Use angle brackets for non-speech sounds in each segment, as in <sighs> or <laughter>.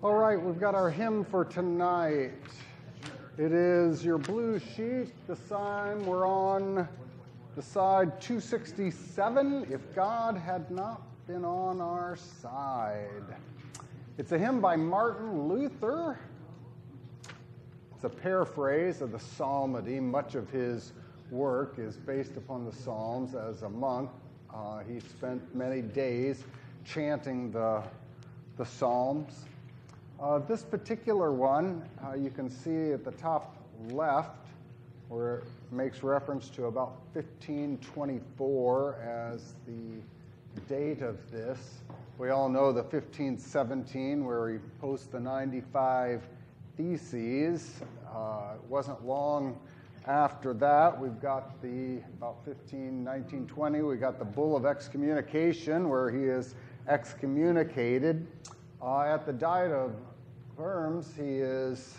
All right, we've got our hymn for tonight. It is your blue sheet, the sign. We're on the side 267. If God had not been on our side. It's a hymn by Martin Luther. It's a paraphrase of the psalmody. Much of his work is based upon the Psalms. As a monk, uh, he spent many days chanting the, the Psalms. Uh, this particular one, uh, you can see at the top left, where it makes reference to about 1524 as the date of this. We all know the 1517, where he posts the 95 Theses. Uh, it wasn't long after that. We've got the, about 15, 19, 20, we got the Bull of Excommunication, where he is excommunicated. Uh, at the Diet of Worms, he is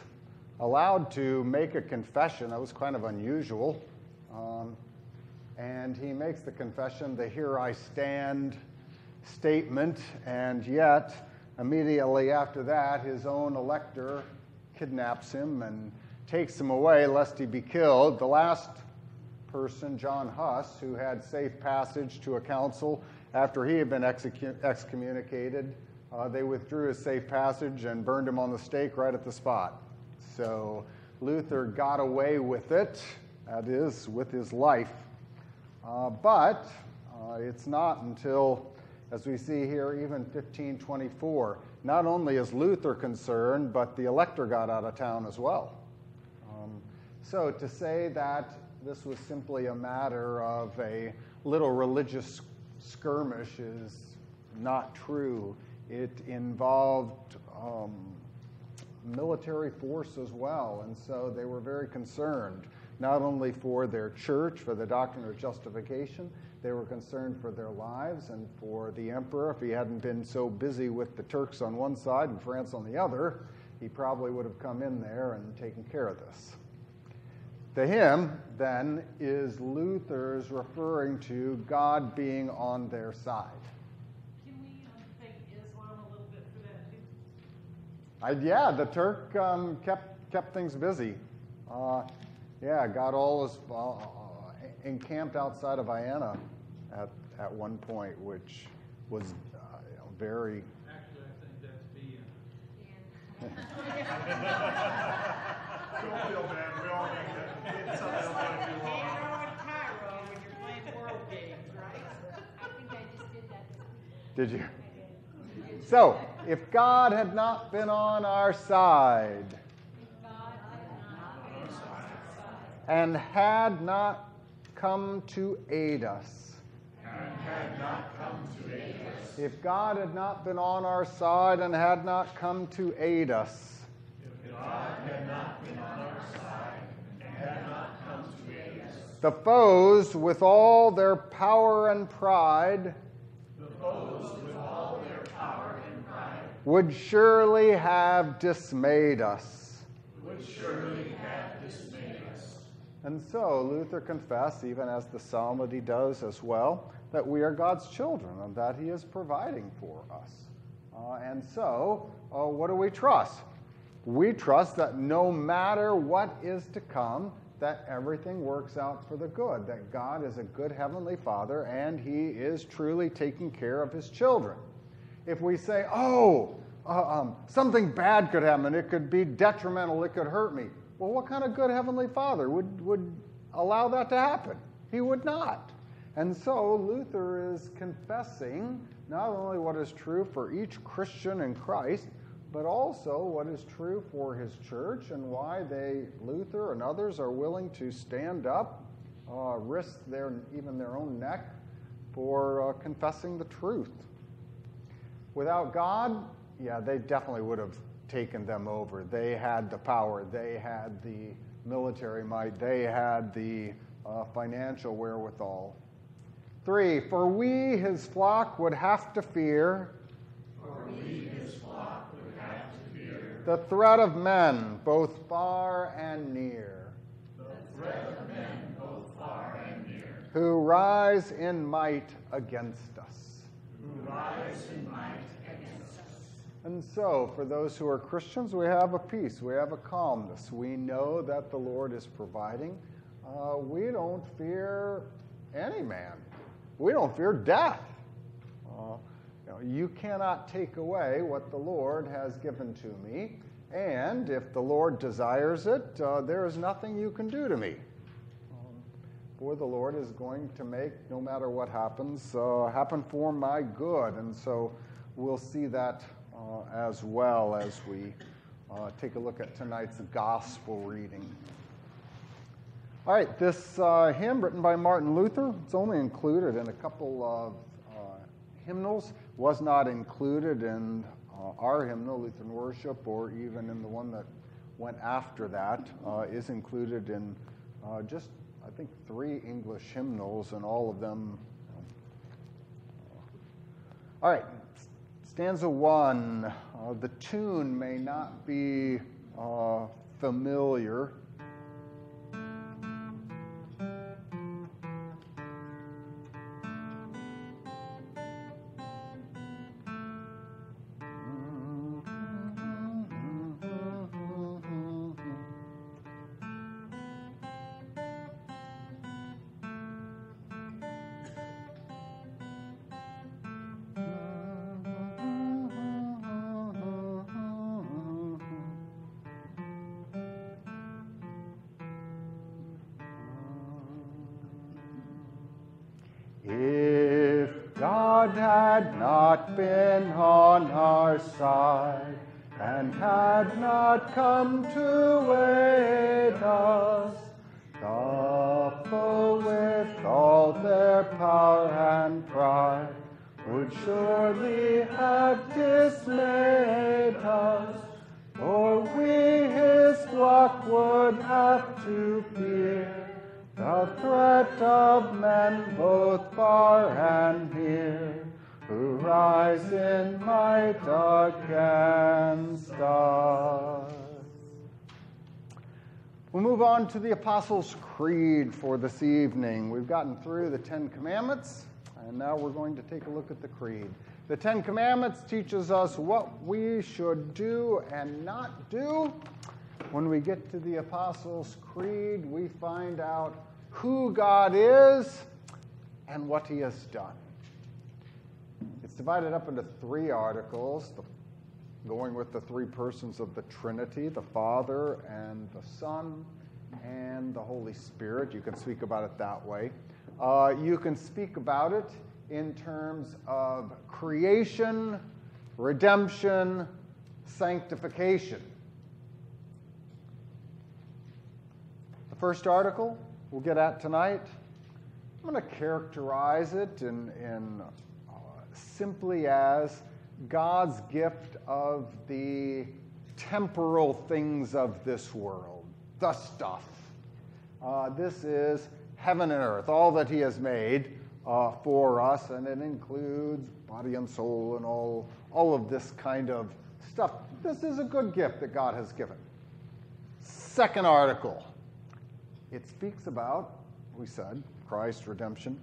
allowed to make a confession. That was kind of unusual. Um, and he makes the confession, the Here I Stand statement, and yet, immediately after that, his own elector kidnaps him and takes him away lest he be killed. The last person, John Huss, who had safe passage to a council after he had been excommunicated, uh, they withdrew his safe passage and burned him on the stake right at the spot. So Luther got away with it, that is, with his life. Uh, but uh, it's not until, as we see here, even 1524, not only is Luther concerned, but the elector got out of town as well. Um, so to say that this was simply a matter of a little religious skirmish is not true. It involved um, military force as well, and so they were very concerned, not only for their church, for the doctrine of justification, they were concerned for their lives and for the emperor. If he hadn't been so busy with the Turks on one side and France on the other, he probably would have come in there and taken care of this. The hymn, then, is Luther's referring to God being on their side. I, yeah, the Turk um, kept kept things busy. Uh, yeah, got all his uh, uh, encamped outside of Vienna at at one point, which was uh, you know, very. Actually, I think that's Vienna. <laughs> Don't feel bad. We all get that. Something else might <laughs> be wrong. Cairo when you're playing world games, right? I think I just did that. Did you? So, if God had not been on our side and had not come to aid us, if God had not been on our side and had not come to aid us, the foes, with all their power and pride, would surely have dismayed us. Would surely have dismayed us. And so Luther confessed, even as the psalmody does as well, that we are God's children and that He is providing for us. Uh, and so, uh, what do we trust? We trust that no matter what is to come, that everything works out for the good, that God is a good heavenly Father and He is truly taking care of His children if we say, oh, uh, um, something bad could happen, it could be detrimental, it could hurt me. Well, what kind of good Heavenly Father would, would allow that to happen? He would not. And so Luther is confessing not only what is true for each Christian in Christ, but also what is true for his church and why they, Luther and others, are willing to stand up, uh, risk their, even their own neck for uh, confessing the truth. Without God, yeah, they definitely would have taken them over. They had the power, they had the military might, they had the uh, financial wherewithal. Three, for we, his flock, would have to fear. For we, his flock, would have to fear. The threat of men, both far and near. The threat of men, both far and near. Who rise in might against us. Who rise in might against us. And so, for those who are Christians, we have a peace, we have a calmness. We know that the Lord is providing. Uh, we don't fear any man, we don't fear death. Uh, you, know, you cannot take away what the Lord has given to me, and if the Lord desires it, uh, there is nothing you can do to me. Um, for the Lord is going to make, no matter what happens, uh, happen for my good. And so we'll see that as well as we uh, take a look at tonight's gospel reading. All right, this uh, hymn written by Martin Luther, it's only included in a couple of uh, hymnals, was not included in uh, our hymnal, Lutheran Worship, or even in the one that went after that, uh, is included in just, I think, three English hymnals, and all of them. all right, Stanza one, uh, the tune may not be uh, familiar. To aid us, coupled with all their power and pride, would surely have dismayed us, or we his flock would have to fear the Apostles' Creed for this evening. We've gotten through the Ten Commandments, and now we're going to take a look at the Creed. The Ten Commandments teaches us what we should do and not do. When we get to the Apostles' Creed, we find out who God is and what he has done. Divided up into three articles, going with the three persons of the Trinity, the Father and the Son and the Holy Spirit. You can speak about it that way. Uh, you can speak about it in terms of creation, redemption, sanctification. The first article we'll get at tonight, I'm going to characterize it in, in simply as God's gift of the temporal things of this world the stuff. Uh, this is heaven and earth, all that He has made uh, for us, and it includes body and soul and all, all of this kind of stuff. This is a good gift that God has given. Second article, it speaks about, we said, Christ, redemption.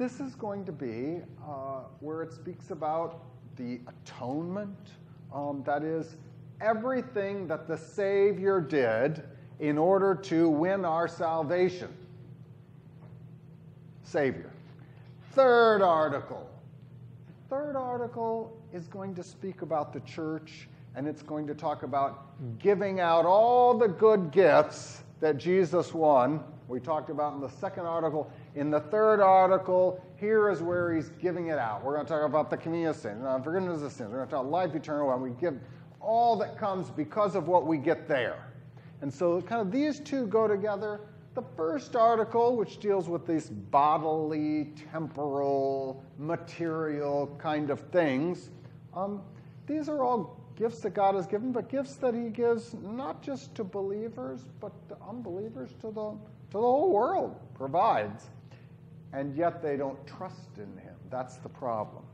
This is going to be uh, where it speaks about the atonement. Um, that is, everything that the Savior did in order to win our salvation. Savior. Third article. The third article is going to speak about the church and it's going to talk about giving out all the good gifts that Jesus won. We talked about in the second article. In the third article, here is where he's giving it out. We're going to talk about the communion of saints, uh, forgiveness of sins. We're going to talk life eternal, and we give all that comes because of what we get there. And so, kind of these two go together. The first article, which deals with these bodily, temporal, material kind of things, um, these are all gifts that God has given, but gifts that He gives not just to believers, but to unbelievers, to the, to the whole world, provides. And yet they don't trust in Him. That's the problem.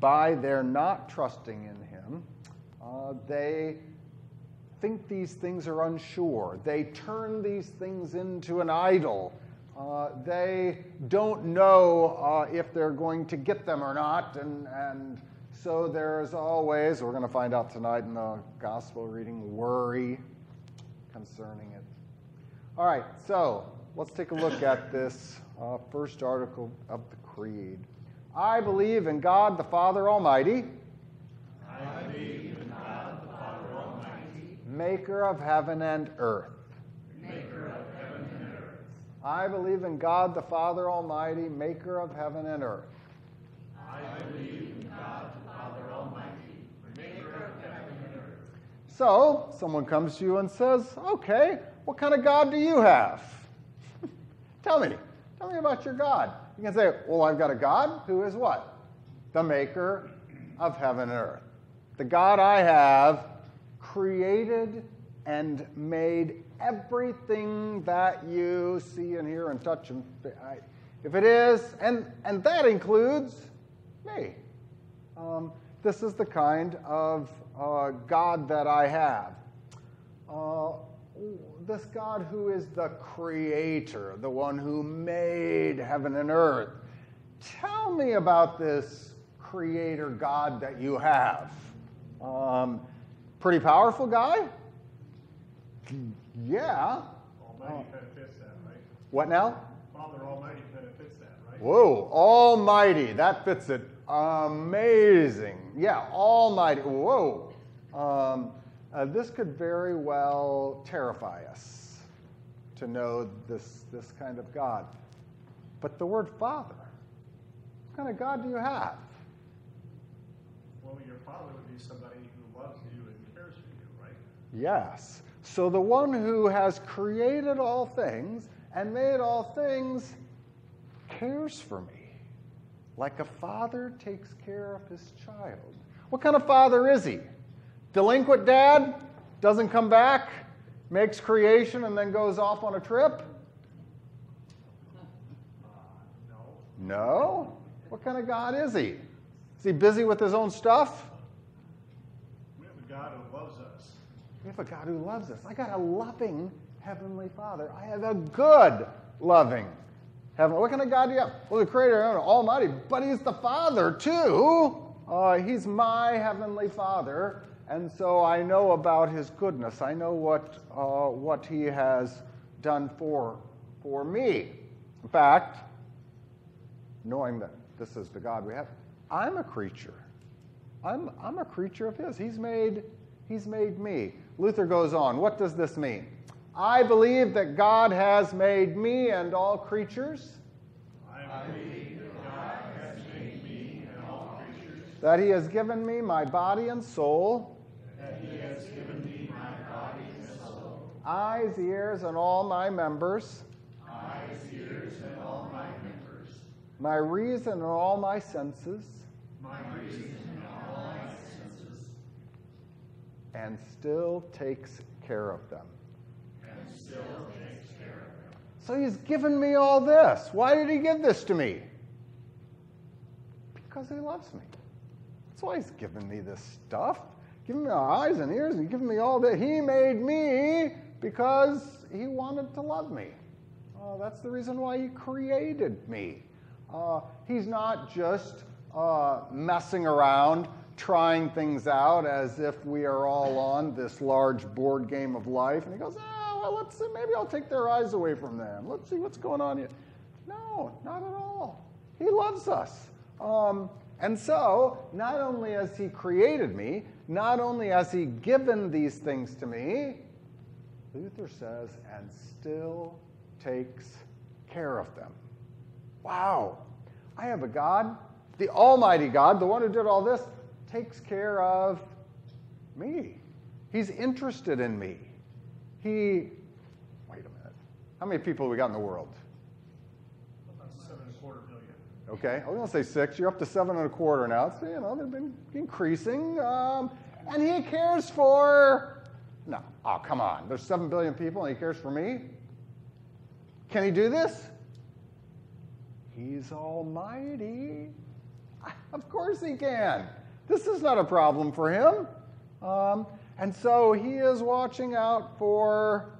By their not trusting in Him, uh, they think these things are unsure. They turn these things into an idol. Uh, they don't know uh, if they're going to get them or not, and, and So there's always, we're going to find out tonight in the gospel reading, worry concerning it. All right, so let's take a look at this uh, first article of the Creed. I believe in God the Father Almighty. I believe in God the Father Almighty. Maker of heaven and earth. Maker of heaven and earth. I believe in God the Father Almighty, maker of heaven and earth. So, someone comes to you and says, Okay, what kind of God do you have? Tell me. Tell me about your God. You can say, Well, I've got a God who is what? The maker of heaven and earth. The God I have created and made everything that you see and hear and touch and I, if it is, and, and that includes me. Um, this is the kind of uh, God that I have. Uh, this God who is the creator, the one who made heaven and earth. Tell me about this creator God that you have. Um, pretty powerful guy? Yeah. Almighty kind of fits that, right? What now? Father Almighty kind of fits that, right? Whoa, Almighty. That fits it. Amazing. Yeah, Almighty. Whoa. Um, uh, this could very well terrify us to know this, this kind of God. But the word Father, what kind of God do you have? Well, your father would be somebody who loves you and cares for you, right? Yes. So the one who has created all things and made all things cares for me like a father takes care of his child. What kind of father is he? Delinquent dad? Doesn't come back? Makes creation and then goes off on a trip? No. No. What kind of God is he? Is he busy with his own stuff? We have a God who loves us. We have a God who loves us. I got a loving Heavenly Father. I have a good, loving Heavenly. What kind of God do you have? Well, the Creator, Almighty, but He's the Father too. Uh, he's my Heavenly Father, and so I know about His goodness. I know what uh, what He has done for for me. In fact, knowing that this is the God we have, I'm a creature. I'm, I'm a creature of His. He's made, he's made me. Luther goes on. What does this mean? I believe that God has made me and all creatures. I believe that God has made me and all creatures, That He has given me my body and soul, that He has given me my body and soul, eyes, ears, and all my members, eyes, ears, and all my members, my reason and all my senses, my reason and all my senses, and still takes care of them. and still takes care of them. So He's given me all this. Why did He give this to me? Because He loves me. That's why He's given me this stuff. Giving me eyes and ears and giving me all that. He made me because He wanted to love me. Uh, that's the reason why He created me. Uh, he's not just uh, messing around, trying things out as if we are all on this large board game of life. And He goes, oh, well, let's see, maybe I'll take their eyes away from them. Let's see what's going on here. No, not at all. He loves us. Um, and so, not only has He created me, not only has He given these things to me, Luther says, and still takes care of them. Wow. I have a God, the Almighty God, the one who did all this, takes care of me. He's interested in me. He, wait a minute. How many people we got in the world? About seven and a quarter billion. Okay, I was going to say six. You're up to seven and a quarter now. So, you know, they've been increasing. Um, and he cares for, no, oh, come on. There's seven billion people and he cares for me? Can he do this? He's almighty. <laughs> Of course he can. This is not a problem for him. Um, and so he is watching out for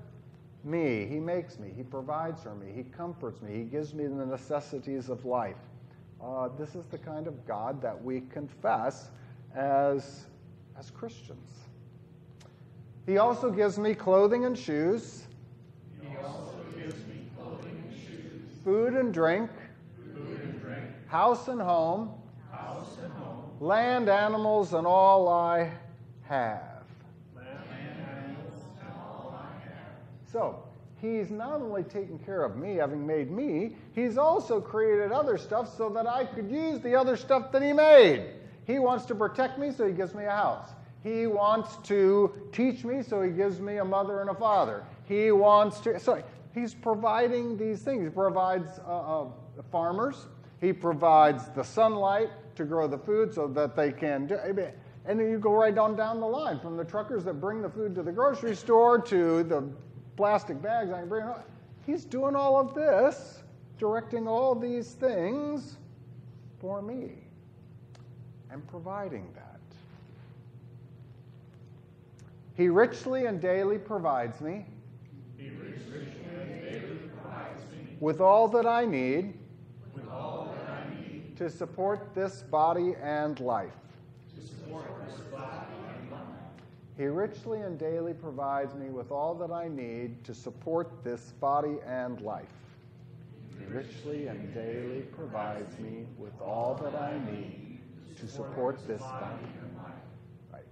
me. He makes me. He provides for me. He comforts me. He gives me the necessities of life. Uh, this is the kind of God that we confess as, as Christians. He also gives me clothing and shoes. Food and drink. House and home. Land, animals, and all I have. So, he's not only taken care of me, having made me, he's also created other stuff so that I could use the other stuff that he made. He wants to protect me, so he gives me a house. He wants to teach me, so he gives me a mother and a father. He wants to, so he's providing these things. He provides uh, uh, farmers, he provides the sunlight to grow the food so that they can do. And then you go right on down the line from the truckers that bring the food to the grocery store to the plastic bags I can bring. Up. He's doing all of this, directing all these things for me and providing that. He richly and daily provides me. With all that I need. To support this body and life. He richly and daily provides me with all that I need to support this body and life. He richly and daily provides me with all that I need to support this body and life. Right.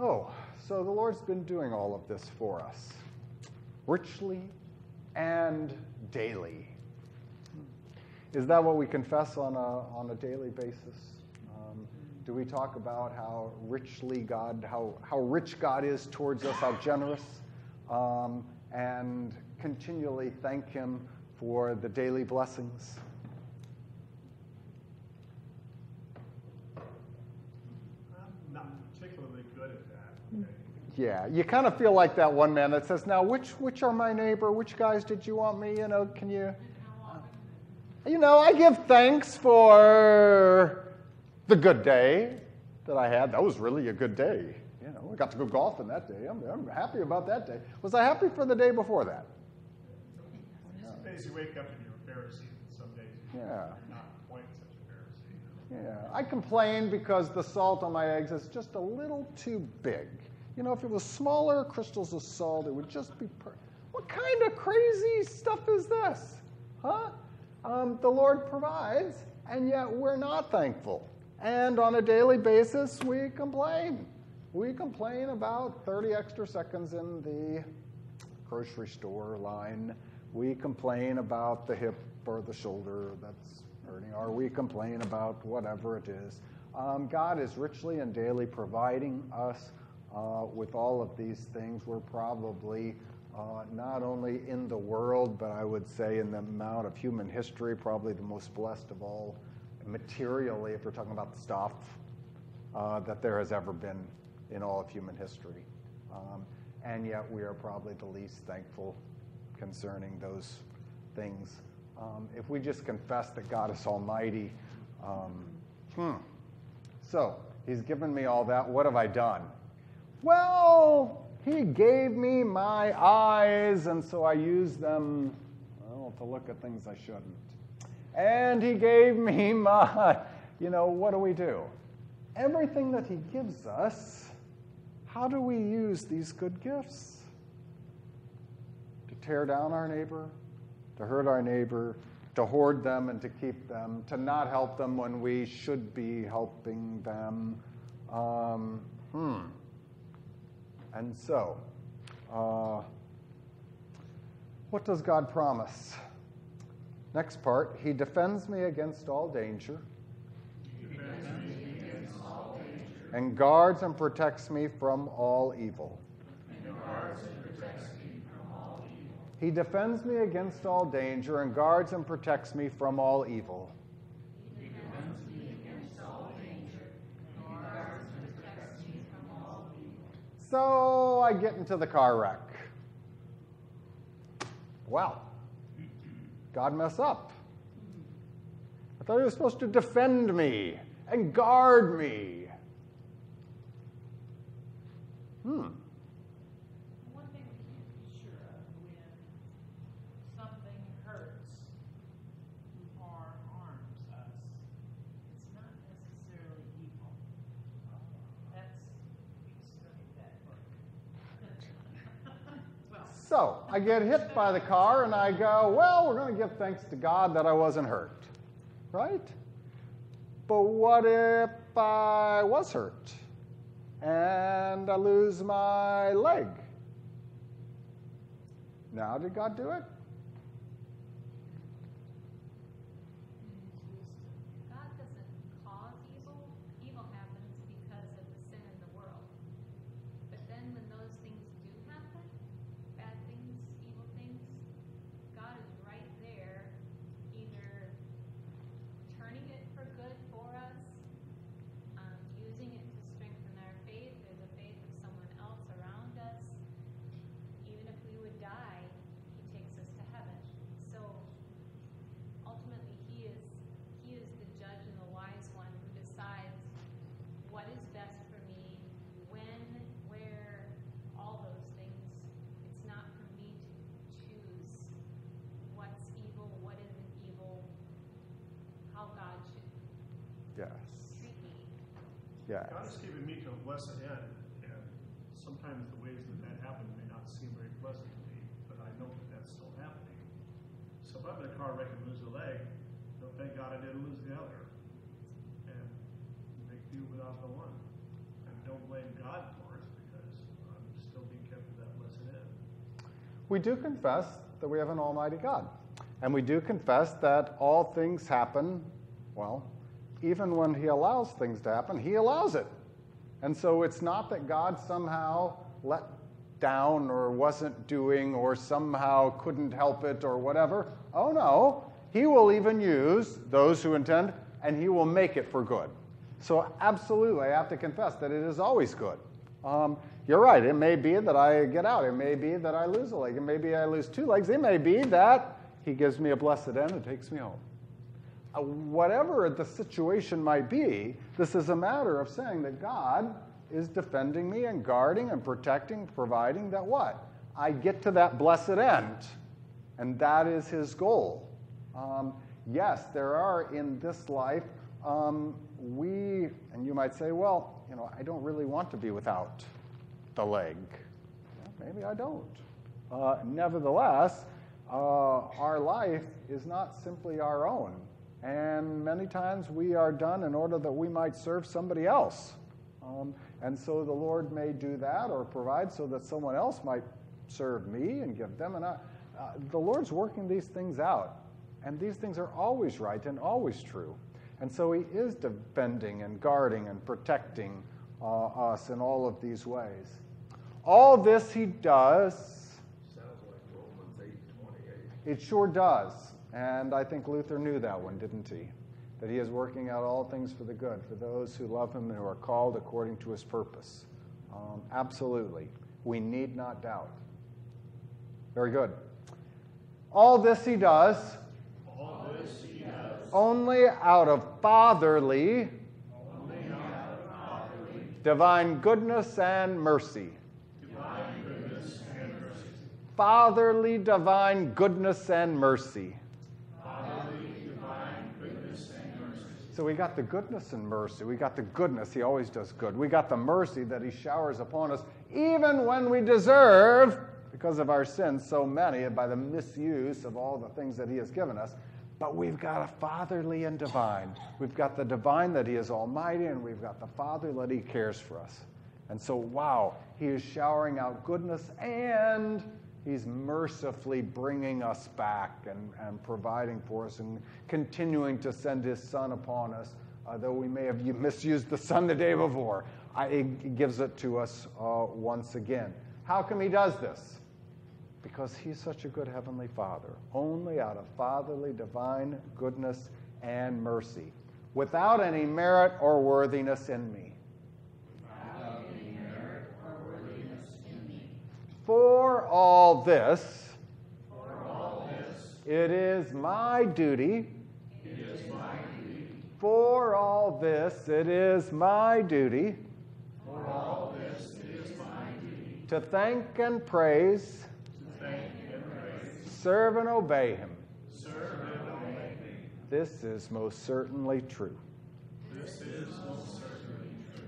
Oh, so the Lord's been doing all of this for us, richly and daily. Is that what we confess on a, on a daily basis? Do we talk about how richly God, how, how rich God is towards us, how generous, um, and continually thank Him for the daily blessings? Not particularly good at that. Yeah, you kind of feel like that one man that says, "Now, which which are my neighbor? Which guys did you want me? You know, can you?" You know, I give thanks for the good day that I had. That was really a good day. You know, I got to go golfing that day. I'm, I'm happy about that day. Was I happy for the day before that? Some days you wake up and you're a Pharisee, and some days you're Yeah. not quite such a Pharisee. Yeah, I complain because the salt on my eggs is just a little too big. You know, if it was smaller crystals of salt, it would just be. perfect. what kind of crazy stuff is this? Huh? Um, the Lord provides, and yet we're not thankful. And on a daily basis, we complain. We complain about 30 extra seconds in the grocery store line. We complain about the hip or the shoulder that's hurting, or we complain about whatever it is. Um, God is richly and daily providing us uh, with all of these things. We're probably uh, not only in the world, but I would say in the amount of human history, probably the most blessed of all materially, if we're talking about the stuff uh, that there has ever been in all of human history. Um, and yet we are probably the least thankful concerning those things. Um, if we just confess that God is Almighty, um, hmm. So, He's given me all that. What have I done? Well, He gave me my eyes, and so I use them well, to look at things I shouldn't. And He gave me <laughs> my, you know, what do we do? Everything that He gives us, how do we use these good gifts? To tear down our neighbor, to hurt our neighbor, to hoard them and to keep them, to not help them when we should be helping them. Um, hmm. And so, uh, what does God promise? Next part, He defends me against all danger. And guards and protects me from all evil. He defends me against all danger and guards and protects me from all evil. So I get into the car wreck. Well, God mess up. I thought he was supposed to defend me and guard me. Hmm. One thing we can't be sure of when something hurts or harms us, it's not necessarily evil. So I get hit by the car and I go, well, we're going to give thanks to God that I wasn't hurt, right? But what if I was hurt and I lose my leg? Now, did God do it? God doesn't cause evil. Evil happens because of the sin in the world. But then when those things do happen, bad things, evil things, God is right there, either turning it for good for us, um, using it to strengthen our faith or the faith of someone else around us. Even if we would die, He takes us to heaven. So ultimately he is he is the judge and the wise one who decides what is best for me when where all those things it's not for me to choose what's evil what isn't evil how god should Yes. treat me Yes. God is keeping me to a blessed end, and sometimes the ways that that happens may not seem very pleasant to me, but I know that that's still happening. So if I'm in a car wreck and lose a leg, don't thank God I didn't lose the other, and make do without the one. And don't blame God for it because I'm still being kept to that blessed end. We do confess that we have an almighty God. And we do confess that all things happen, well, even when He allows things to happen, He allows it. And so it's not that God somehow let down or wasn't doing or somehow couldn't help it or whatever. Oh no, He will even use those who intend and He will make it for good. So, absolutely, I have to confess that it is always good. Um, you're right, it may be that I get out. It may be that I lose a leg. It may be I lose two legs. It may be that He gives me a blessed end and takes me home. Uh, whatever the situation might be, this is a matter of saying that God is defending me and guarding and protecting, providing that what? I get to that blessed end. And that is his goal. Um, yes, there are in this life, um, we, and you might say, well, you know, I don't really want to be without the leg. Maybe I don't. Uh, nevertheless, uh, our life is not simply our own. And many times we are done in order that we might serve somebody else. Um, and so the Lord may do that or provide so that someone else might serve me and give them. And I, uh, the Lord's working these things out. And these things are always right and always true. And so He is defending and guarding and protecting uh, us in all of these ways. All this He does. Sounds like Romans. It sure does. And I think Luther knew that one, didn't he? That he is working out all things for the good, for those who love him and who are called according to his purpose. Um, absolutely. We need not doubt. Very good. All this he does. All this he does. Only out of fatherly, divine goodness and mercy. Divine goodness and mercy. Fatherly, divine goodness and mercy. So we got the goodness and mercy. We got the goodness. He always does good. We got the mercy that he showers upon us, even when we deserve, because of our sins, so many, and by the misuse of all the things that he has given us. But we've got a fatherly and divine. We've got the divine that he is almighty, and we've got the father that he cares for us. And so, wow, he is showering out goodness and he's mercifully bringing us back and, and providing for us and continuing to send his sun upon us, uh, though we may have misused the sun the day before. I, he gives it to us uh, once again. How come he does this? Because he's such a good heavenly father, only out of fatherly divine goodness and mercy, without any merit or worthiness in me. For all this, it is my duty. For all this, it is my duty. To thank and praise. Serve and obey him. This is most certainly true. This is most certainly true.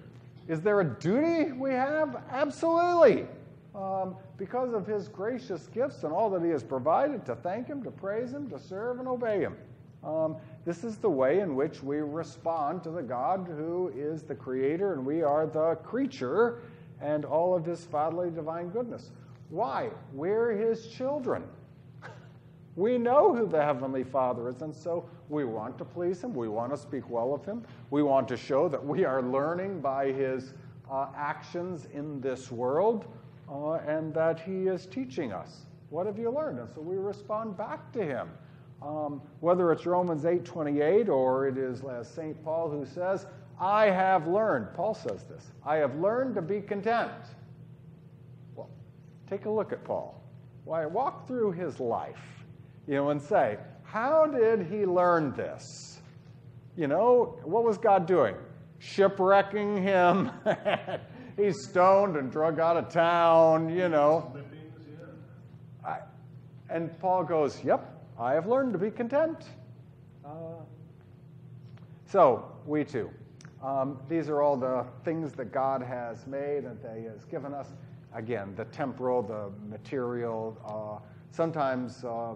Is there a duty we have? Absolutely. Um, because of his gracious gifts and all that he has provided, to thank him, to praise him, to serve and obey him. Um, this is the way in which we respond to the God who is the creator and we are the creature and all of his fatherly divine goodness. Why? We're his children. <laughs> We know who the Heavenly Father is, and so we want to please Him. We want to speak well of Him. We want to show that we are learning by His uh, actions in this world uh, and that He is teaching us. What have you learned? And so we respond back to Him. Um, whether it's Romans 8:28 or it is as St. Paul who says, "I have learned." Paul says this. I have learned to be content. Well, take a look at Paul. Why walk through his life you know, and say, how did he learn this? You know, what was God doing? Shipwrecking him. <laughs> He's stoned and drug out of town, you know. I, and Paul goes, Yep, I have learned to be content. Uh, so, we too. Um, these are all the things that God has made and that He has given us. Again, the temporal, the material. Uh, sometimes uh,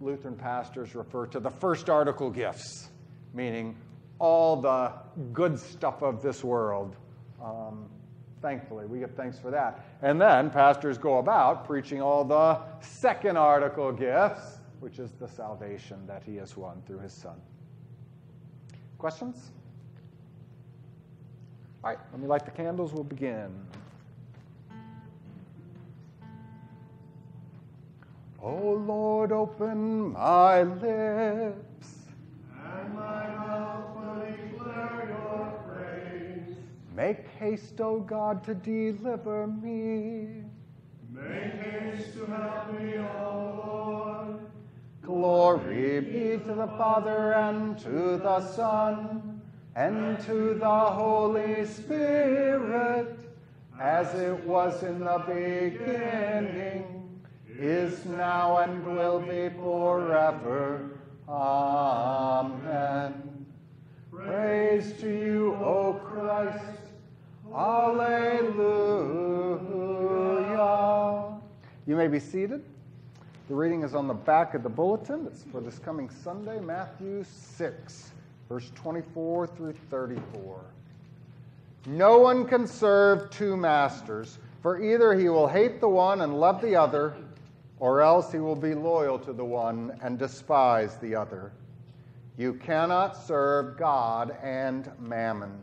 Lutheran pastors refer to the first article gifts, meaning all the good stuff of this world. Um, thankfully, we give thanks for that. And then pastors go about preaching all the second article gifts, which is the salvation that he has won through his son. Questions? All right, let me light the candles. We'll begin. Oh Lord, open my lips. Make haste, O God, to deliver me. Make haste to help me, O Lord. Glory be to the Father and to the Son and to the Holy Spirit, as it was in the beginning, is now, and will be forever. Amen. Praise to you, O Christ. Alleluia. You may be seated. The reading is on the back of the bulletin. It's for this coming Sunday, Matthew 6, verse 24 through 34. No one can serve two masters, for either he will hate the one and love the other, or else he will be loyal to the one and despise the other. You cannot serve God and mammon.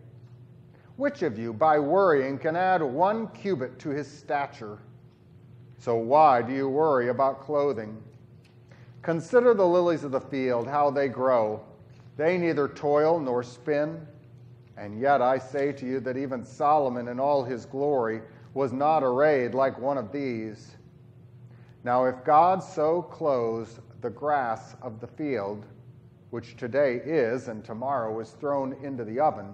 Which of you, by worrying, can add one cubit to his stature? So why do you worry about clothing? Consider the lilies of the field, how they grow. They neither toil nor spin. And yet I say to you that even Solomon in all his glory was not arrayed like one of these. Now, if God so clothes the grass of the field, which today is and tomorrow is thrown into the oven,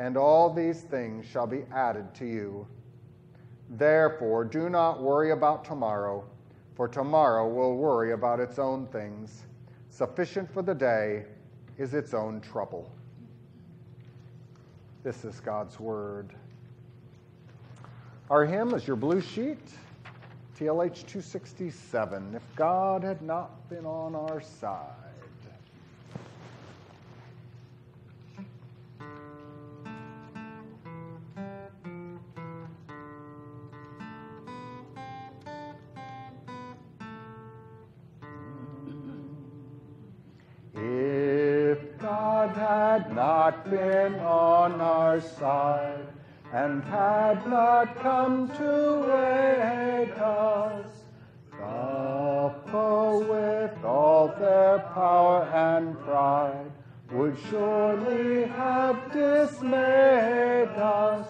and all these things shall be added to you. Therefore, do not worry about tomorrow for tomorrow will worry about its own things. Sufficient for the day is its own trouble. This is God's Word. Our hymn is your blue sheet, TLH 267. If God had not been on our side. Our side and had not come to aid us, the foe with all their power and pride would surely have dismayed us.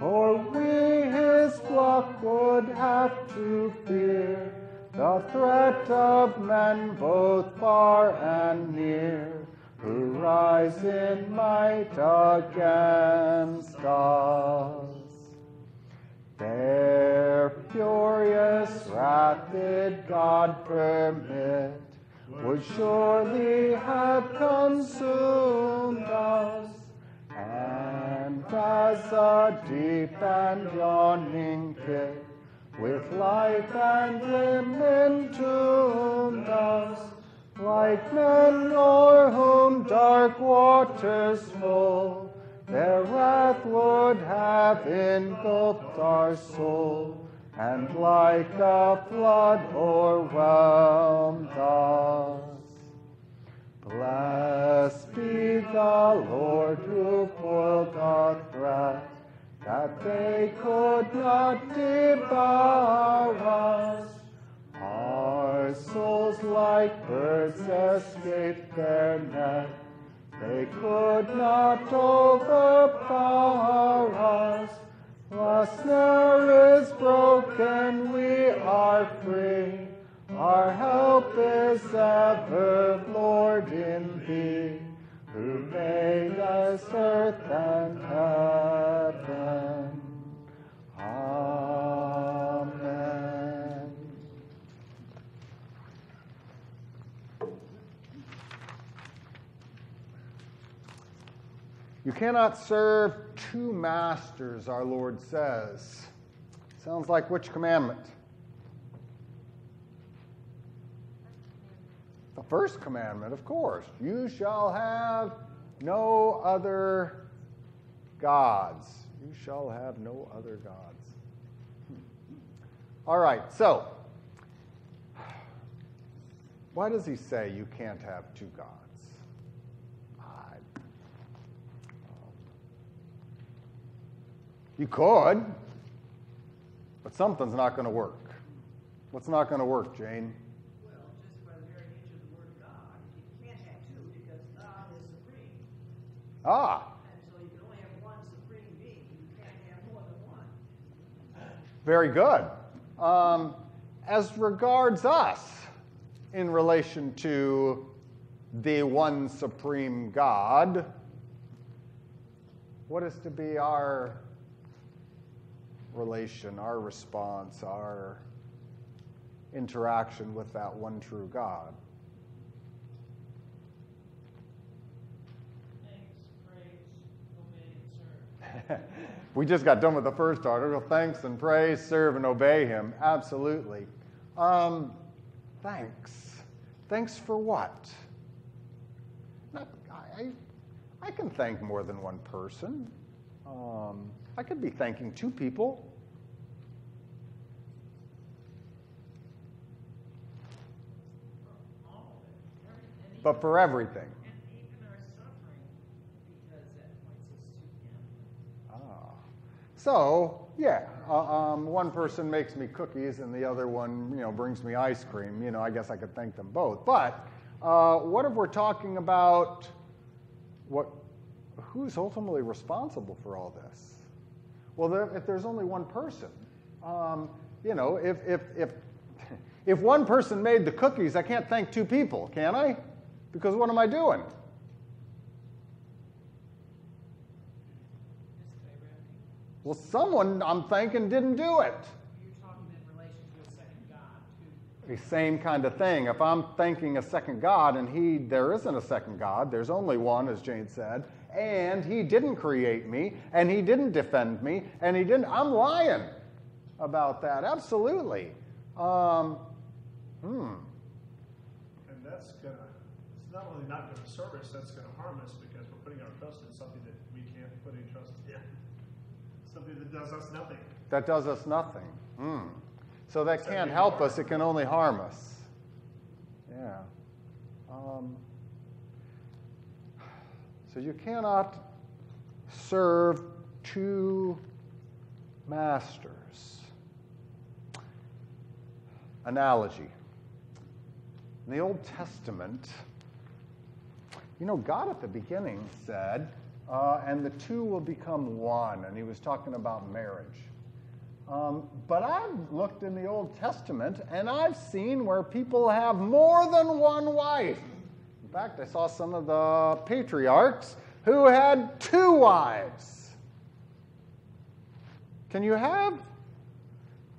For we his flock would have to fear the threat of men both far and near, who rise in might against us. Their furious wrath did God permit, would surely have consumed us. And as a deep and yawning pit, with life and limb entombed us, like men o'er whom dark waters full, their wrath would have engulfed our soul, and like a flood o'erwhelmed us. Blessed be the Lord who foiled the threat that they could not devour us. Souls like birds escaped their net. They could not overpower us. The snare is broken, we are free. Our help is ever, Lord, in Thee, who made us earth and heaven. You cannot serve two masters, our Lord says. Sounds like which commandment? The first commandment, of course. You shall have no other gods. You shall have no other gods. All right, so why does he say you can't have two gods? I, you could, but something's not going to work. What's not going to work, Jane? Well, just by the very nature of the word God, you can't have two because God is supreme. Ah, And so you can only have one supreme being. You can't have more than one. Very good. Um, as regards us, in relation to the one supreme God, what is to be our relation, our response, our interaction with that one true God? Thanks, praise, obey, serve. <laughs> we just got done with the first article. Thanks and praise, serve and obey him. Absolutely. Um, thanks. Thanks for what? Not, I, I can thank more than one person. Um, I could be thanking two people. But for everything. Ah. So, yeah, uh, um, one person makes me cookies and the other one, you know, brings me ice cream. You know, I guess I could thank them both. But uh, what if we're talking about what, who's ultimately responsible for all this? Well, there, if there's only one person, um, you know, if, if, if, <laughs> if one person made the cookies, I can't thank two people, can I? Because what am I doing? Well, someone I'm thanking didn't do it. You're talking in relation to a second God, too. The same kind of thing. If I'm thanking a second God and he there isn't a second God, there's only one, as Jane said, and he didn't create me, and he didn't defend me, and he didn't. I'm lying about that. Absolutely. Um, hmm. And that's gonna, it's not only not gonna serve us, that's gonna harm us because we're putting our trust in something that we can't put any trust in. <laughs> Something that does us nothing. That does us nothing. Hmm. So that can't help us. It can only harm us. Yeah. Um, So you cannot serve two masters. Analogy. In the Old Testament, you know, God at the beginning said, uh, and the two will become one, and he was talking about marriage. Um, but I've looked in the Old Testament and I've seen where people have more than one wife. In fact, I saw some of the patriarchs who had two wives. Can you have?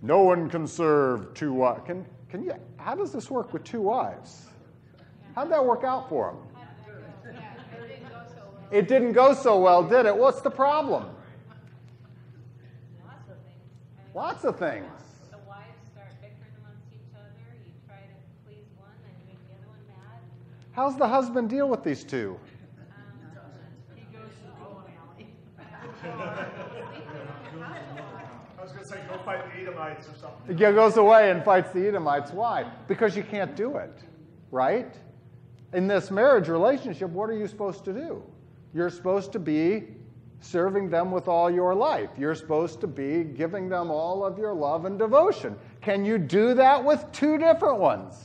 No one can serve two wives. Can, can you, how does this work with two wives? How'd that work out for them? Yeah, it didn't go so well. It didn't go so well, did it? What's the problem? Lots of things. I mean, Lots of things. The wives start bickering amongst each other. You try to please one, then you make the other one mad. How's the husband deal with these two? Um, he goes to the bowling alley. I was gonna say, go fight the Edomites or something. He goes away and fights the Edomites. Why? Because you can't do it, right? In this marriage relationship, what are you supposed to do? You're supposed to be serving them with all your life. You're supposed to be giving them all of your love and devotion. Can you do that with two different ones?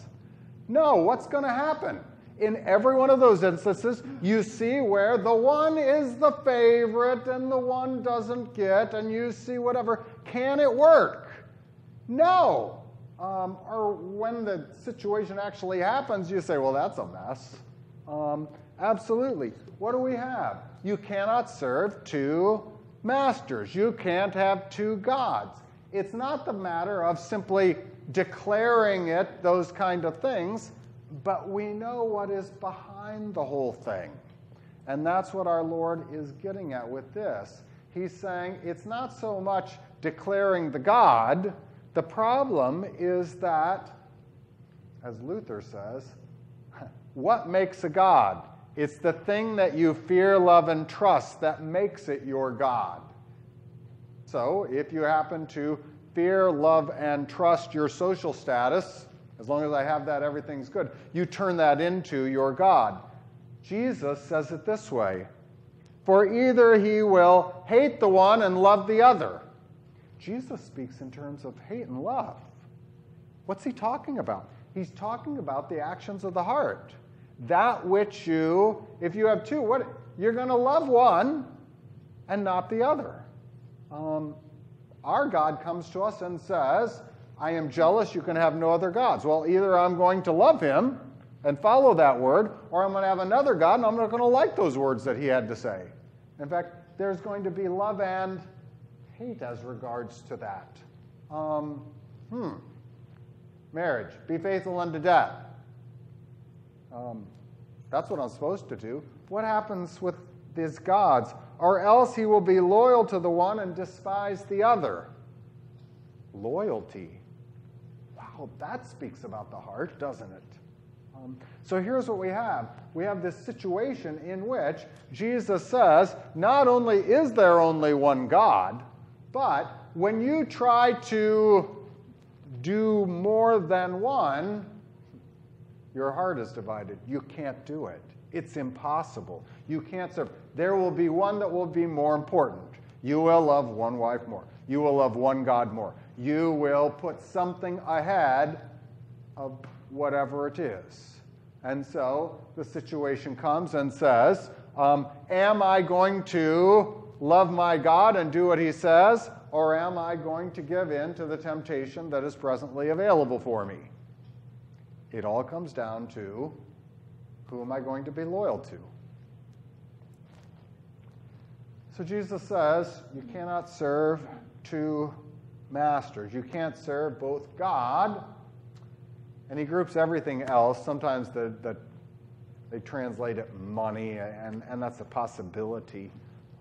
No. What's going to happen? In every one of those instances, you see where the one is the favorite and the one doesn't get, and you see whatever. Can it work? No. Um, or when the situation actually happens, you say, well, that's a mess. Um, absolutely. What do we have? You cannot serve two masters. You can't have two gods. It's not the matter of simply declaring it, those kind of things, but we know what is behind the whole thing. And that's what our Lord is getting at with this. He's saying it's not so much declaring the God, the problem is that, as Luther says, <laughs> what makes a God? It's the thing that you fear, love, and trust that makes it your God. So if you happen to fear, love, and trust your social status, as long as I have that, everything's good, you turn that into your God. Jesus says it this way For either he will hate the one and love the other. Jesus speaks in terms of hate and love. What's he talking about? He's talking about the actions of the heart. That which you, if you have two, what you're going to love one and not the other. Um, our God comes to us and says, I am jealous, you can have no other gods. Well, either I'm going to love him and follow that word, or I'm going to have another God and I'm not going to like those words that he had to say. In fact, there's going to be love and hate as regards to that. Um, hmm. Marriage, be faithful unto death. Um, that's what I'm supposed to do. What happens with these gods? Or else he will be loyal to the one and despise the other. Loyalty. Wow, that speaks about the heart, doesn't it? Um, so here's what we have we have this situation in which Jesus says not only is there only one God, but when you try to do more than one, your heart is divided. You can't do it. It's impossible. You can't serve. There will be one that will be more important. You will love one wife more. You will love one God more. You will put something ahead of whatever it is. And so the situation comes and says, um, Am I going to love my God and do what he says, or am I going to give in to the temptation that is presently available for me? It all comes down to who am I going to be loyal to? So Jesus says you cannot serve two masters. You can't serve both God, and he groups everything else. Sometimes the, the, they translate it money, and, and that's a possibility.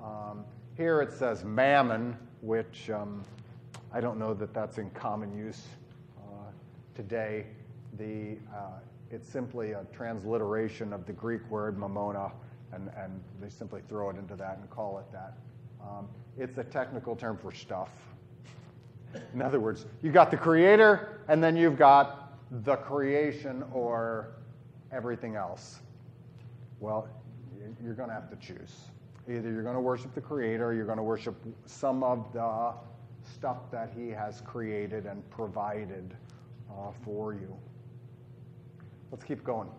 Um, here it says mammon, which um, I don't know that that's in common use uh, today. The, uh, it's simply a transliteration of the Greek word mamona, and, and they simply throw it into that and call it that. Um, it's a technical term for stuff. In other words, you've got the creator, and then you've got the creation or everything else. Well, You're going to have to choose. Either you're going to worship the Creator or you're going to worship some of the stuff that He has created and provided uh, for you. Let's keep going.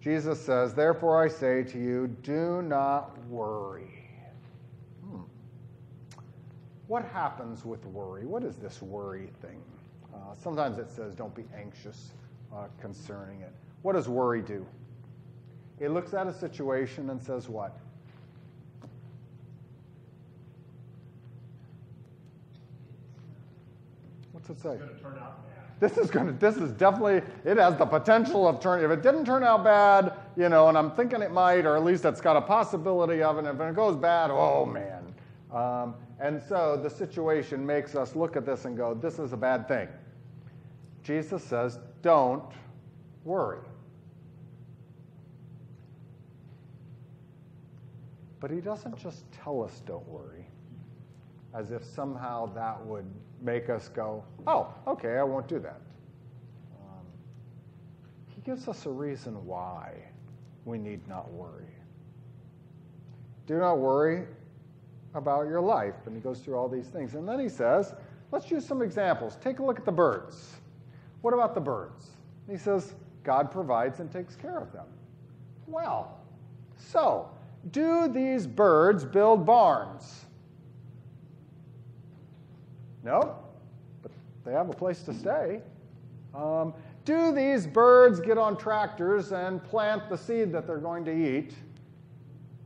Jesus says, Therefore I say to you, do not worry. Hmm. What happens with worry? What is this worry thing? Uh, sometimes it says, Don't be anxious uh, concerning it. What does worry do? It looks at a situation and says, What? What's it say? It's gonna turn out bad. This is going to, this is definitely, it has the potential of turning, if it didn't turn out bad, you know, and I'm thinking it might, or at least it's got a possibility of it, and if it goes bad, oh man. Um, and so the situation makes us look at this and go, this is a bad thing. Jesus says, don't worry. But he doesn't just tell us don't worry, as if somehow that would make us go, oh, okay, I won't do that. Um, he gives us a reason why we need not worry. Do not worry about your life. And he goes through all these things. And then he says, let's use some examples. Take a look at the birds. What about the birds? He says, God provides and takes care of them. Well, so do these birds build barns? No, but they have a place to stay. Um, do these birds get on tractors and plant the seed that they're going to eat?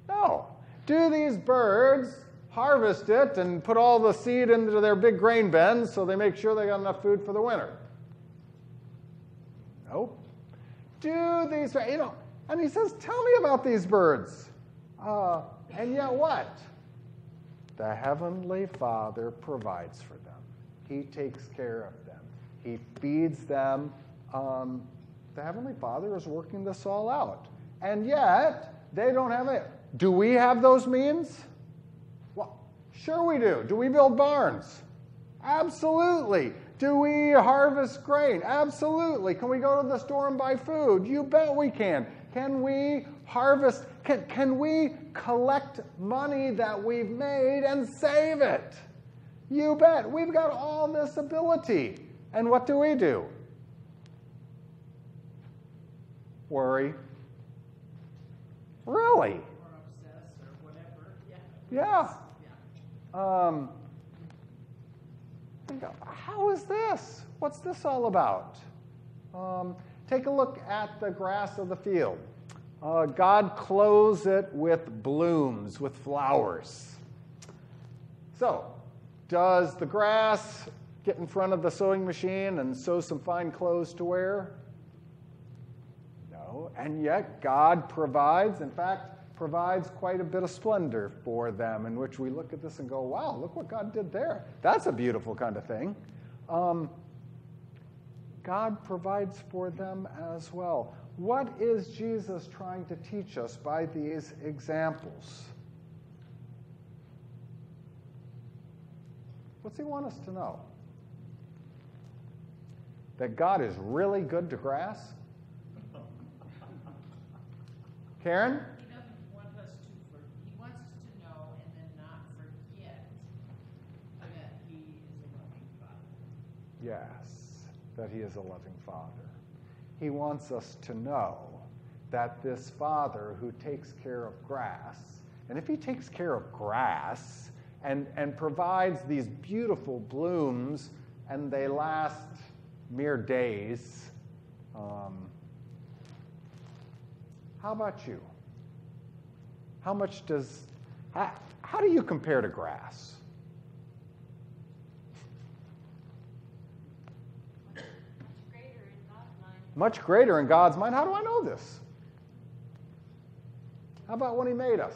No. Do these birds harvest it and put all the seed into their big grain bins so they make sure they got enough food for the winter? Nope. Do these, you know, and he says, Tell me about these birds. Uh, and yet what? The Heavenly Father provides for them. He takes care of them. He feeds them. Um, the Heavenly Father is working this all out. And yet, they don't have it. Do we have those means? Well, sure we do. Do we build barns? Absolutely. Do we harvest grain? Absolutely. Can we go to the store and buy food? You bet we can. Can we harvest? Can, can we collect money that we've made and save it? You bet. We've got all this ability. And what do we do? Worry. Really? Or obsess or whatever, yeah. Yeah. Yeah. Um, how is this? What's this all about? Um, take a look at the grass of the field. Uh, God clothes it with blooms, with flowers. So, does the grass get in front of the sewing machine and sew some fine clothes to wear? No. And yet, God provides, in fact, provides quite a bit of splendor for them, in which we look at this and go, wow, look what God did there. That's a beautiful kind of thing. Um, God provides for them as well. What is Jesus trying to teach us by these examples? What's he want us to know? That God is really good to grass? Karen? He doesn't want us to, for, he wants us to know and then not forget that he is a loving father. Yes, that he is a loving father. He wants us to know that this father who takes care of grass, and if he takes care of grass and, and provides these beautiful blooms and they last mere days, um, how about you? How much does, how, how do you compare to grass? much greater in God's mind. How do I know this? How about when He made us?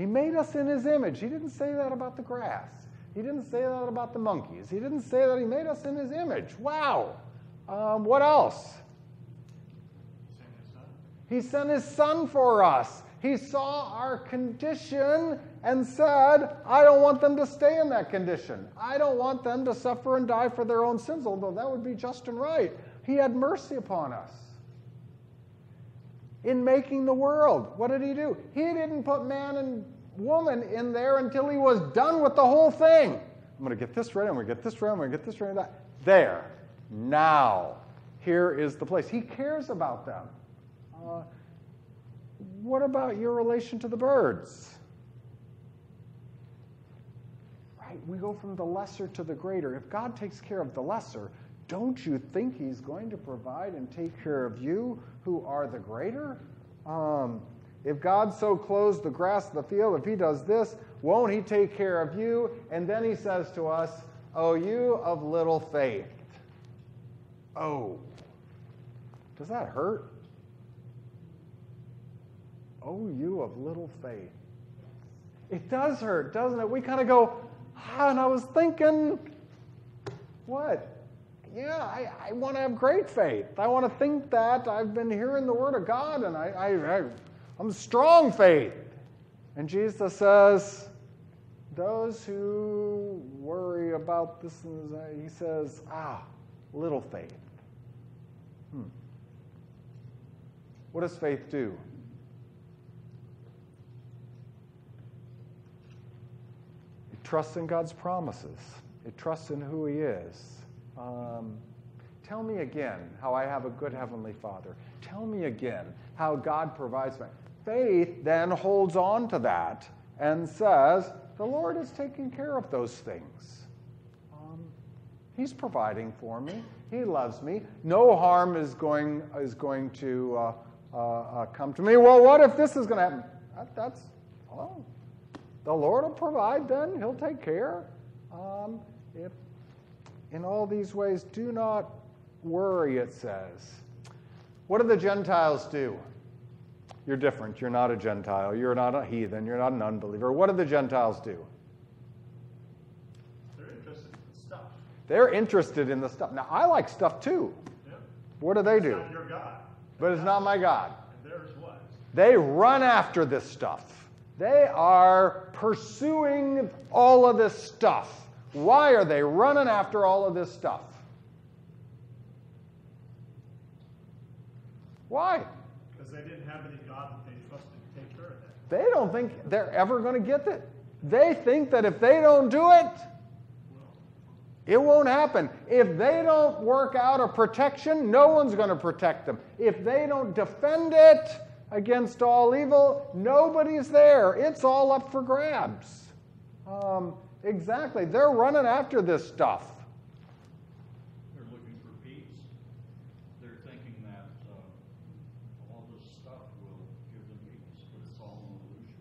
He made us in His image. He didn't say that about the grass. He didn't say that about the monkeys. He didn't say that He made us in His image. Wow. Um, what else? He sent His Son for us. He saw our condition and said, I don't want them to stay in that condition. I don't want them to suffer and die for their own sins, although that would be just and right. He had mercy upon us. In making the world. What did he do? He didn't put man and woman in there until he was done with the whole thing. I'm going to get this right, I'm going to get this ready, I'm going to get this ready. That. There. Now. Here is the place. He cares about them. Uh, what about your relation to the birds? Right? We go from the lesser to the greater. If God takes care of the lesser, don't you think He's going to provide and take care of you who are the greater? Um, if God so clothes the grass of the field, if He does this, won't He take care of you? And then He says to us, Oh, you of little faith. Oh. Does that hurt? Oh, you of little faith. It does hurt, doesn't it? We kind of go, ah, and I was thinking, what? Yeah, I, I want to have great faith. I want to think that. I've been hearing the word of God, and I, I, I, I'm strong faith. And Jesus says, those who worry about this, he says, ah, little faith. Hmm. What does faith do? It trusts in God's promises. It trusts in who He is. Um, tell me again how I have a good Heavenly Father. Tell me again how God provides me. Faith then holds on to that and says, The Lord is taking care of those things. Um, he's providing for me. He loves me. No harm is going, is going to uh, uh, uh, come to me. Well, what if this is going to happen? That, that's, well, the Lord will provide then. He'll take care. Um, if in all these ways, do not worry, it says. What do the Gentiles do? You're different. You're not a Gentile. You're not a heathen. You're not an unbeliever. What do the Gentiles do? They're interested in the stuff. They're interested in the stuff. Now, I like stuff too. Yeah. What do they It's do? not your God. But it's not my God. And theirs was. They run after this stuff. They are pursuing all of this stuff. Why are they running after all of this stuff? Why? Because they didn't have any God that they trusted to take care of that. They don't think they're ever going to get it. They think that if they don't do it, it won't happen. If they don't work out a protection, no one's going to protect them. If they don't defend it against all evil, nobody's there. It's all up for grabs. Um, exactly. They're running after this stuff. They're looking for peace. They're thinking that, uh, all this stuff will give them peace, but it's all an illusion.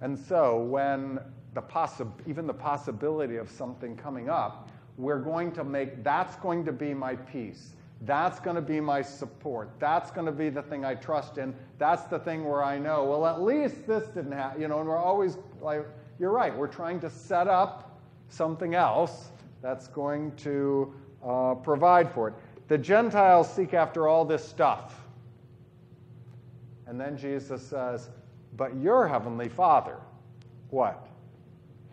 And so, when the possi- even the possibility of something coming up, we're going to make that's going to be my peace. That's going to be my support. That's going to be the thing I trust in. That's the thing where I know, well, at least this didn't happen. You know, and we're always like, you're right, we're trying to set up something else that's going to uh, provide for it. The Gentiles seek after all this stuff. And then Jesus says, But your heavenly Father, what?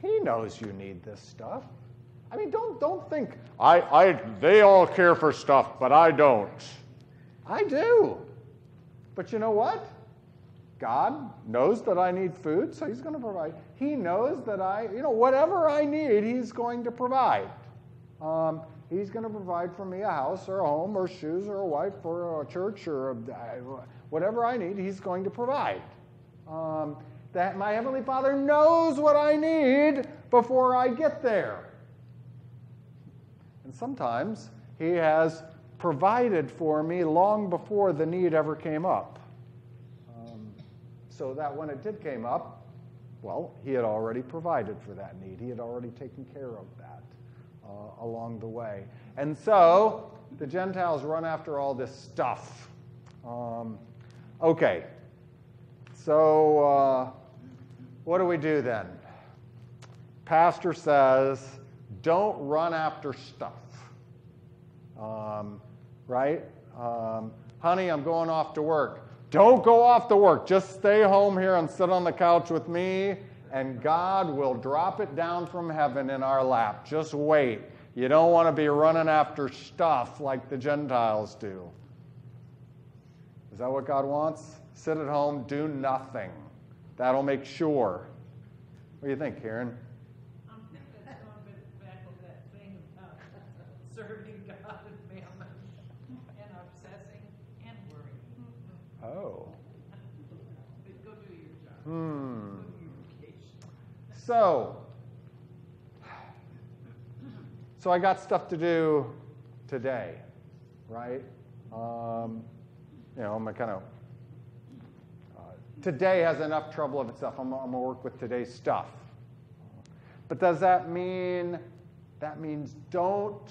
He knows you need this stuff. I mean, don't, don't think, I, I, they all care for stuff, but I don't. I do. But you know what? God knows that I need food, so He's going to provide. He knows that I, you know, whatever I need, He's going to provide. Um, he's going to provide for me a house or a home or shoes or a wife or a church or a, whatever I need, He's going to provide. Um, that my Heavenly Father knows what I need before I get there. And sometimes He has provided for me long before the need ever came up. So that when it did came up, well, He had already provided for that need. He had already taken care of that uh, along the way. And so the Gentiles run after all this stuff. Um, okay, so uh, what do we do then? Pastor says, don't run after stuff. Um, right? Um, honey, I'm going off to work. Don't go off to work. Just stay home here and sit on the couch with me, and God will drop it down from heaven in our lap. Just wait. You don't want to be running after stuff like the Gentiles do. Is that what God wants? Sit at home, do nothing. That'll make sure. What do you think, Karen? I'm going back with that thing about serving God and mammon and obsessing and worrying. Oh. But go do your job. Hmm. So, <sighs> so I got stuff to do today, right? Um, you know, I'm kind of. Uh, today has enough trouble of itself. I'm, I'm gonna work with today's stuff. But does that mean? That means don't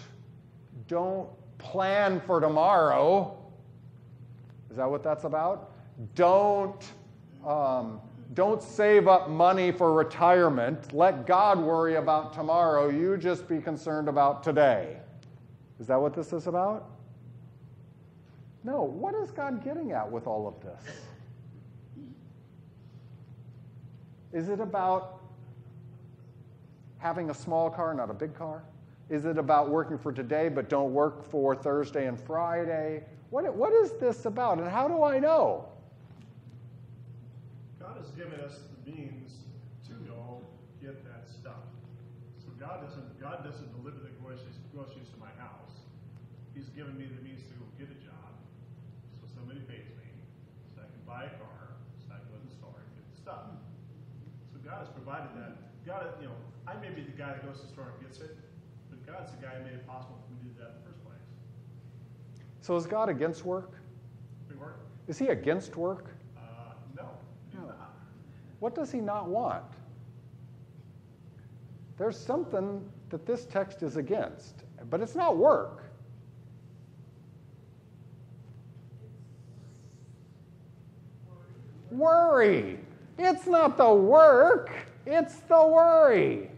don't plan for tomorrow. Is that what that's about? Don't um, don't save up money for retirement. Let God worry about tomorrow. You just be concerned about today. Is that what this is about? No. What is God getting at with all of this? Is it about having a small car, not a big car? Is it about working for today but don't work for Thursday and Friday? What, what is this about, and how do I know? God has given us the means to go get that stuff. So God doesn't God doesn't deliver the groceries, groceries to my house. He's given me the means to go get a job, so somebody pays me, so I can buy a car, so I can go to the store and get the stuff. So God has provided that. God, you know, I may be the guy that goes to the store and gets it, but God's the guy who made it possible for me to do that in the first place. So is God against work? We work. Is he against work? Uh, no, he's No. not. What does he not want? There's something that this text is against, but it's not work. Worry. It's not the work, it's the worry.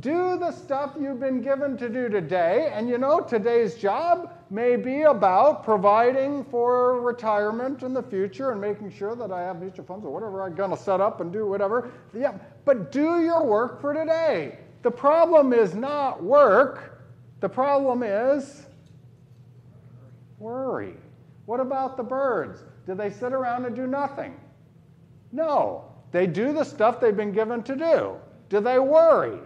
Do the stuff you've been given to do today, and you know, today's job may be about providing for retirement in the future and making sure that I have mutual funds or whatever I'm going to set up and do whatever. Yeah, but do your work for today. The problem is not work, the problem is worry. What about the birds? Do they sit around and do nothing? No. They do the stuff they've been given to do. Do they worry?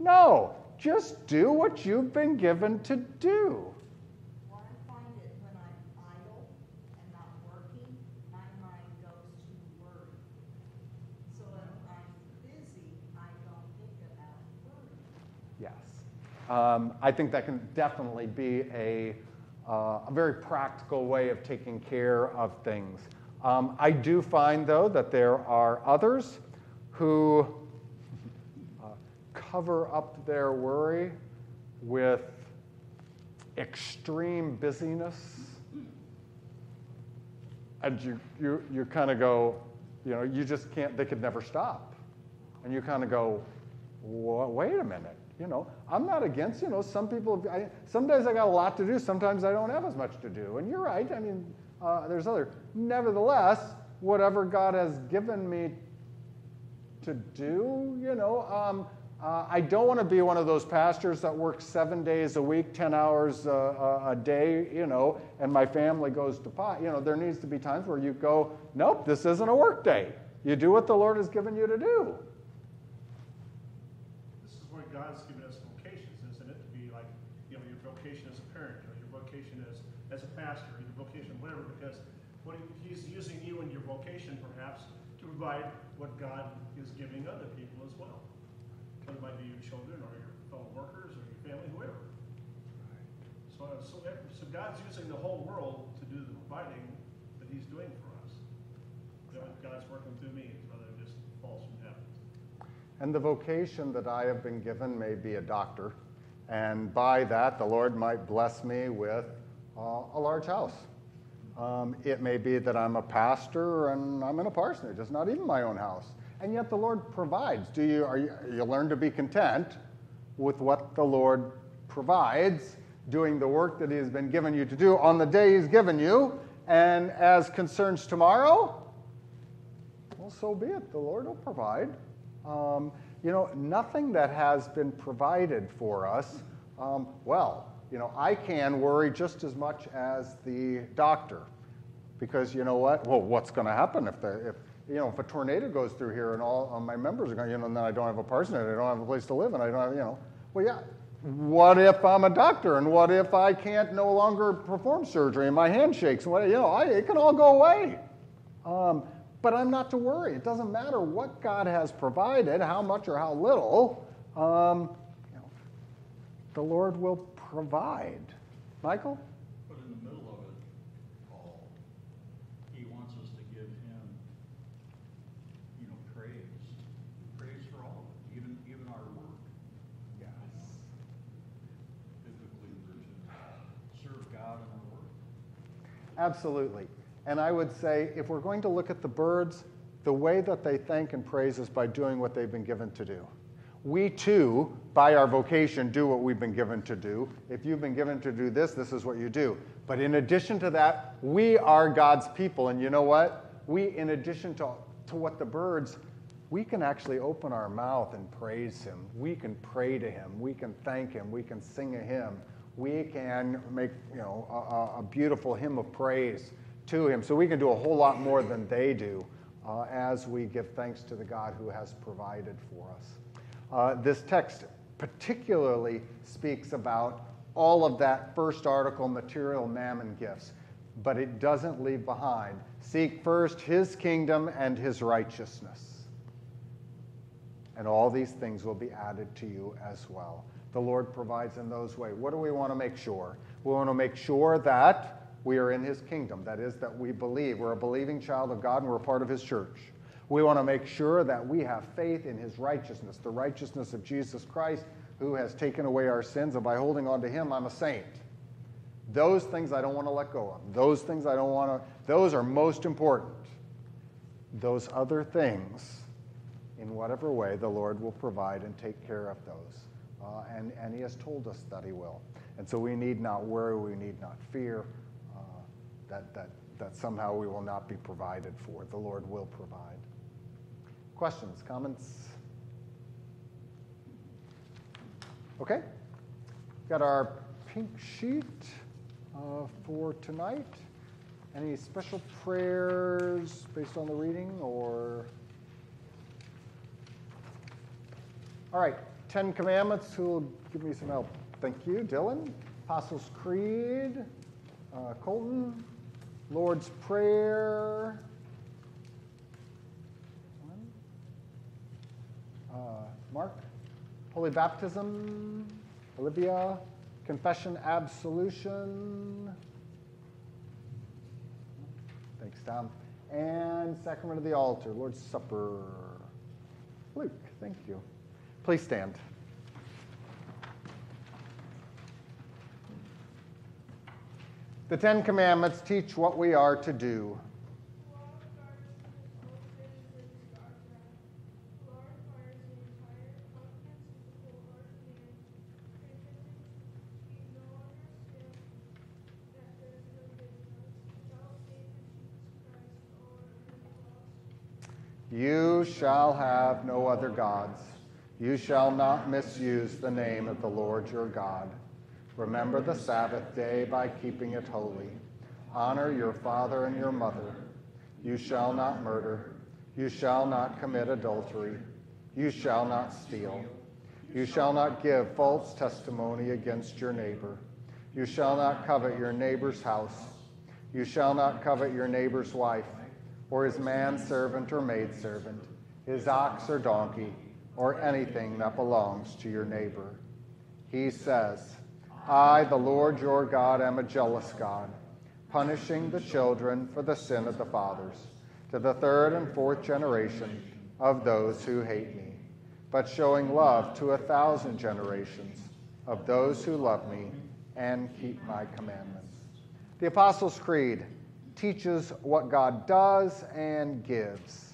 No. Just do what you've been given to do. Well, I find it when I'm idle and not working, my mind goes to worry. So if I'm busy, I don't think about worry. Yes. Um, I think that can definitely be a, uh, a very practical way of taking care of things. Um, I do find, though, that there are others who uh, cover up their worry with extreme busyness. And you, you, you kind of go, you know, you just can't, they could never stop. And you kind of go, wait a minute. You know, I'm not against, you know, some people, I, some days I got a lot to do, sometimes I don't have as much to do. And you're right, I mean, uh, there's other. Nevertheless, whatever God has given me to do, you know, um, uh, I don't want to be one of those pastors that works seven days a week, 10 hours a day, you know, and my family goes to pot. You know, there needs to be times where you go, nope, this isn't a work day. You do what the Lord has given you to do. God's given us vocations, isn't it? To be like, you know, your vocation as a parent, or your vocation as, as a pastor, or your vocation, whatever, because what he- he's using you and your vocation perhaps to provide what God is giving other people as well. Whether it might be your children, or your fellow workers, or your family, whoever. So, so, so God's using the whole world to do the providing that he's doing for us. God's working through me, rather than just falls from heaven. And the vocation that I have been given may be a doctor. And by that, the Lord might bless me with uh, a large house. Um, it may be that I'm a pastor and I'm in a parsonage. It's not even my own house. And yet the Lord provides. Do you, are you, you learn to be content with what the Lord provides, doing the work that He has been given you to do on the day He's given you. And as concerns tomorrow, well, so be it. The Lord will provide. Um, you know, nothing that has been provided for us, um, well, you know, I can worry just as much as the doctor. Because you know what? Well, what's going to happen if the if you know if a tornado goes through here and all, all my members are going, you know, and then I don't have a parsonage, I don't have a place to live, and I don't have, you know, well, yeah. What if I'm a doctor, and what if I can't no longer perform surgery and my hand shakes? What you know, I, it can all go away. Um, but I'm not to worry. It doesn't matter what God has provided, how much or how little. Um, you know, the Lord will provide. Michael? But in the middle of it all, he wants us to give him, you know, praise. Praise for all of it, even, even our work. Yes. Biblically, serve God in our work. Absolutely. And I would say if we're going to look at the birds, the way that they thank and praise is by doing what they've been given to do. We too, by our vocation, do what we've been given to do. If you've been given to do this, this is what you do. But in addition to that, we are God's people. And you know what? We, in addition to, to what the birds, we can actually open our mouth and praise Him. We can pray to Him. We can thank Him. We can sing a hymn. We can make you know a, a beautiful hymn of praise to Him. So we can do a whole lot more than they do uh, as we give thanks to the God who has provided for us. Uh, this text particularly speaks about all of that first article material mammon gifts, but it doesn't leave behind. Seek first his kingdom and his righteousness, and all these things will be added to you as well. The Lord provides in those ways. What do we want to make sure? We want to make sure that we are in his kingdom. That is, that we believe. We're a believing child of God and we're a part of his church. We want to make sure that we have faith in his righteousness, the righteousness of Jesus Christ, who has taken away our sins, and by holding on to him, I'm a saint. Those things I don't want to let go of. Those things I don't want to, those are most important. Those other things, in whatever way, the Lord will provide and take care of those. Uh, and, and he has told us that he will. And so we need not worry, we need not fear that, that, that somehow we will not be provided for. The Lord will provide. Questions, comments? Okay. Got our pink sheet uh, for tonight. Any special prayers based on the reading or? All right, Ten Commandments. Who will give me some help? Thank you, Dylan. Apostles' Creed, uh, Colton. Lord's Prayer. Uh, Mark. Holy Baptism. Olivia. Confession, Absolution. Thanks, Tom. And Sacrament of the Altar, Lord's Supper. Luke, thank you. Please stand. The Ten Commandments teach what we are to do. You shall have no other gods. You shall not misuse the name of the Lord your God. Remember the Sabbath day by keeping it holy. Honor your father and your mother. You shall not murder. You shall not commit adultery. You shall not steal. You shall not give false testimony against your neighbor. You shall not covet your neighbor's house. You shall not covet your neighbor's wife, or his manservant or maidservant, his ox or donkey, or anything that belongs to your neighbor. He says, I, the Lord your God, am a jealous God, punishing the children for the sin of the fathers, to the third and fourth generation of those who hate me, but showing love to a thousand generations of those who love me and keep my commandments. The Apostles' Creed teaches what God does and gives.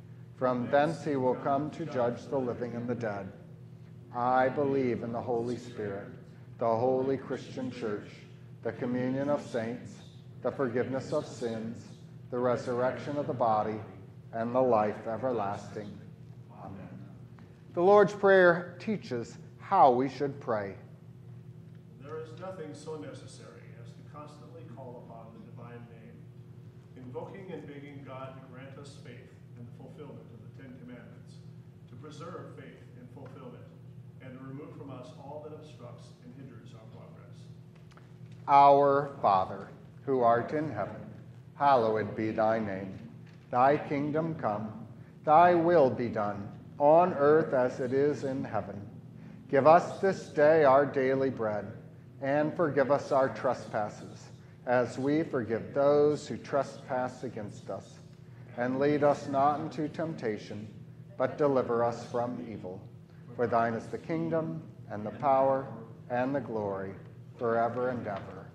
From thence he will come to judge the living and the dead. I believe in the Holy Spirit, the holy Christian church, the communion of saints, the forgiveness of sins, the resurrection of the body, and the life everlasting. Amen. The Lord's Prayer teaches how we should pray. There is nothing so necessary as to constantly call upon the divine name, invoking and begging God to grant us faith and the fulfillment of the Ten Commandments, to preserve faith and fulfillment, and to remove from us all that obstructs and hinders our progress. Our Father, who art in heaven, hallowed be thy name. Thy kingdom come, thy will be done, on earth as it is in heaven. Give us this day our daily bread, and forgive us our trespasses, as we forgive those who trespass against us. And lead us not into temptation, but deliver us from evil. For thine is the kingdom, and the power, and the glory, forever and ever.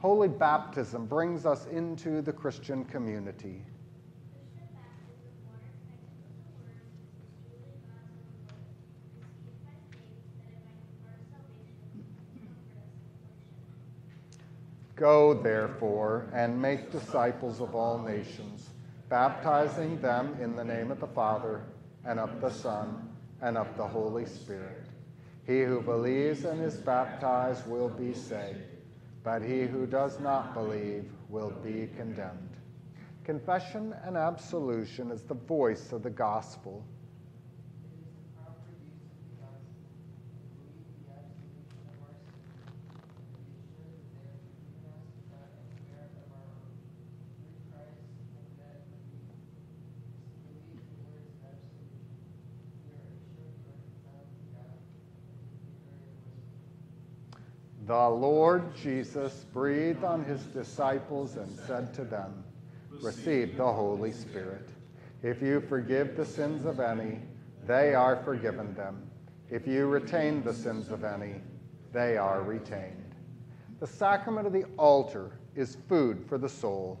Holy baptism brings us into the Christian community. Go, therefore, and make disciples of all nations, baptizing them in the name of the Father, and of the Son, and of the Holy Spirit. He who believes and is baptized will be saved, but he who does not believe will be condemned. Confession and absolution is the voice of the gospel. The Lord Jesus breathed on his disciples and said to them, Receive the Holy Spirit. If you forgive the sins of any, they are forgiven them. If you retain the sins of any, they are retained. The sacrament of the altar is food for the soul.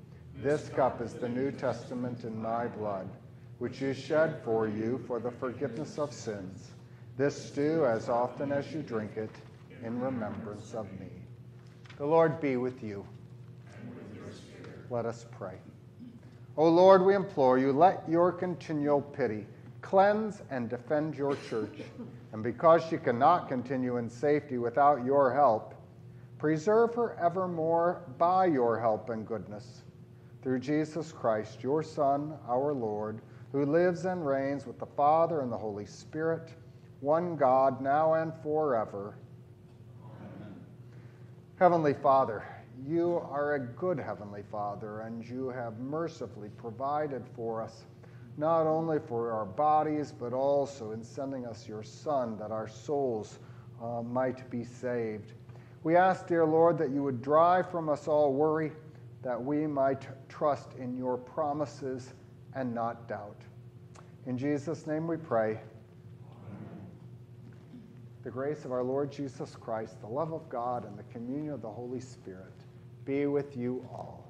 This cup is the New Testament in my blood, which is shed for you for the forgiveness of sins. This do as often as you drink it in remembrance of me. The Lord be with you. Let us pray. O Lord, we implore you, let your continual pity cleanse and defend your church. And because she cannot continue in safety without your help, preserve her evermore by your help and goodness. Through Jesus Christ, your Son, our Lord, who lives and reigns with the Father and the Holy Spirit, one God, now and forever. Amen. Heavenly Father, you are a good Heavenly Father, and you have mercifully provided for us, not only for our bodies, but also in sending us your Son, that our souls uh, might be saved. We ask, dear Lord, that you would drive from us all worry, that we might trust in your promises and not doubt. In Jesus' name we pray. Amen. The grace of our Lord Jesus Christ, the love of God, and the communion of the Holy Spirit be with you all.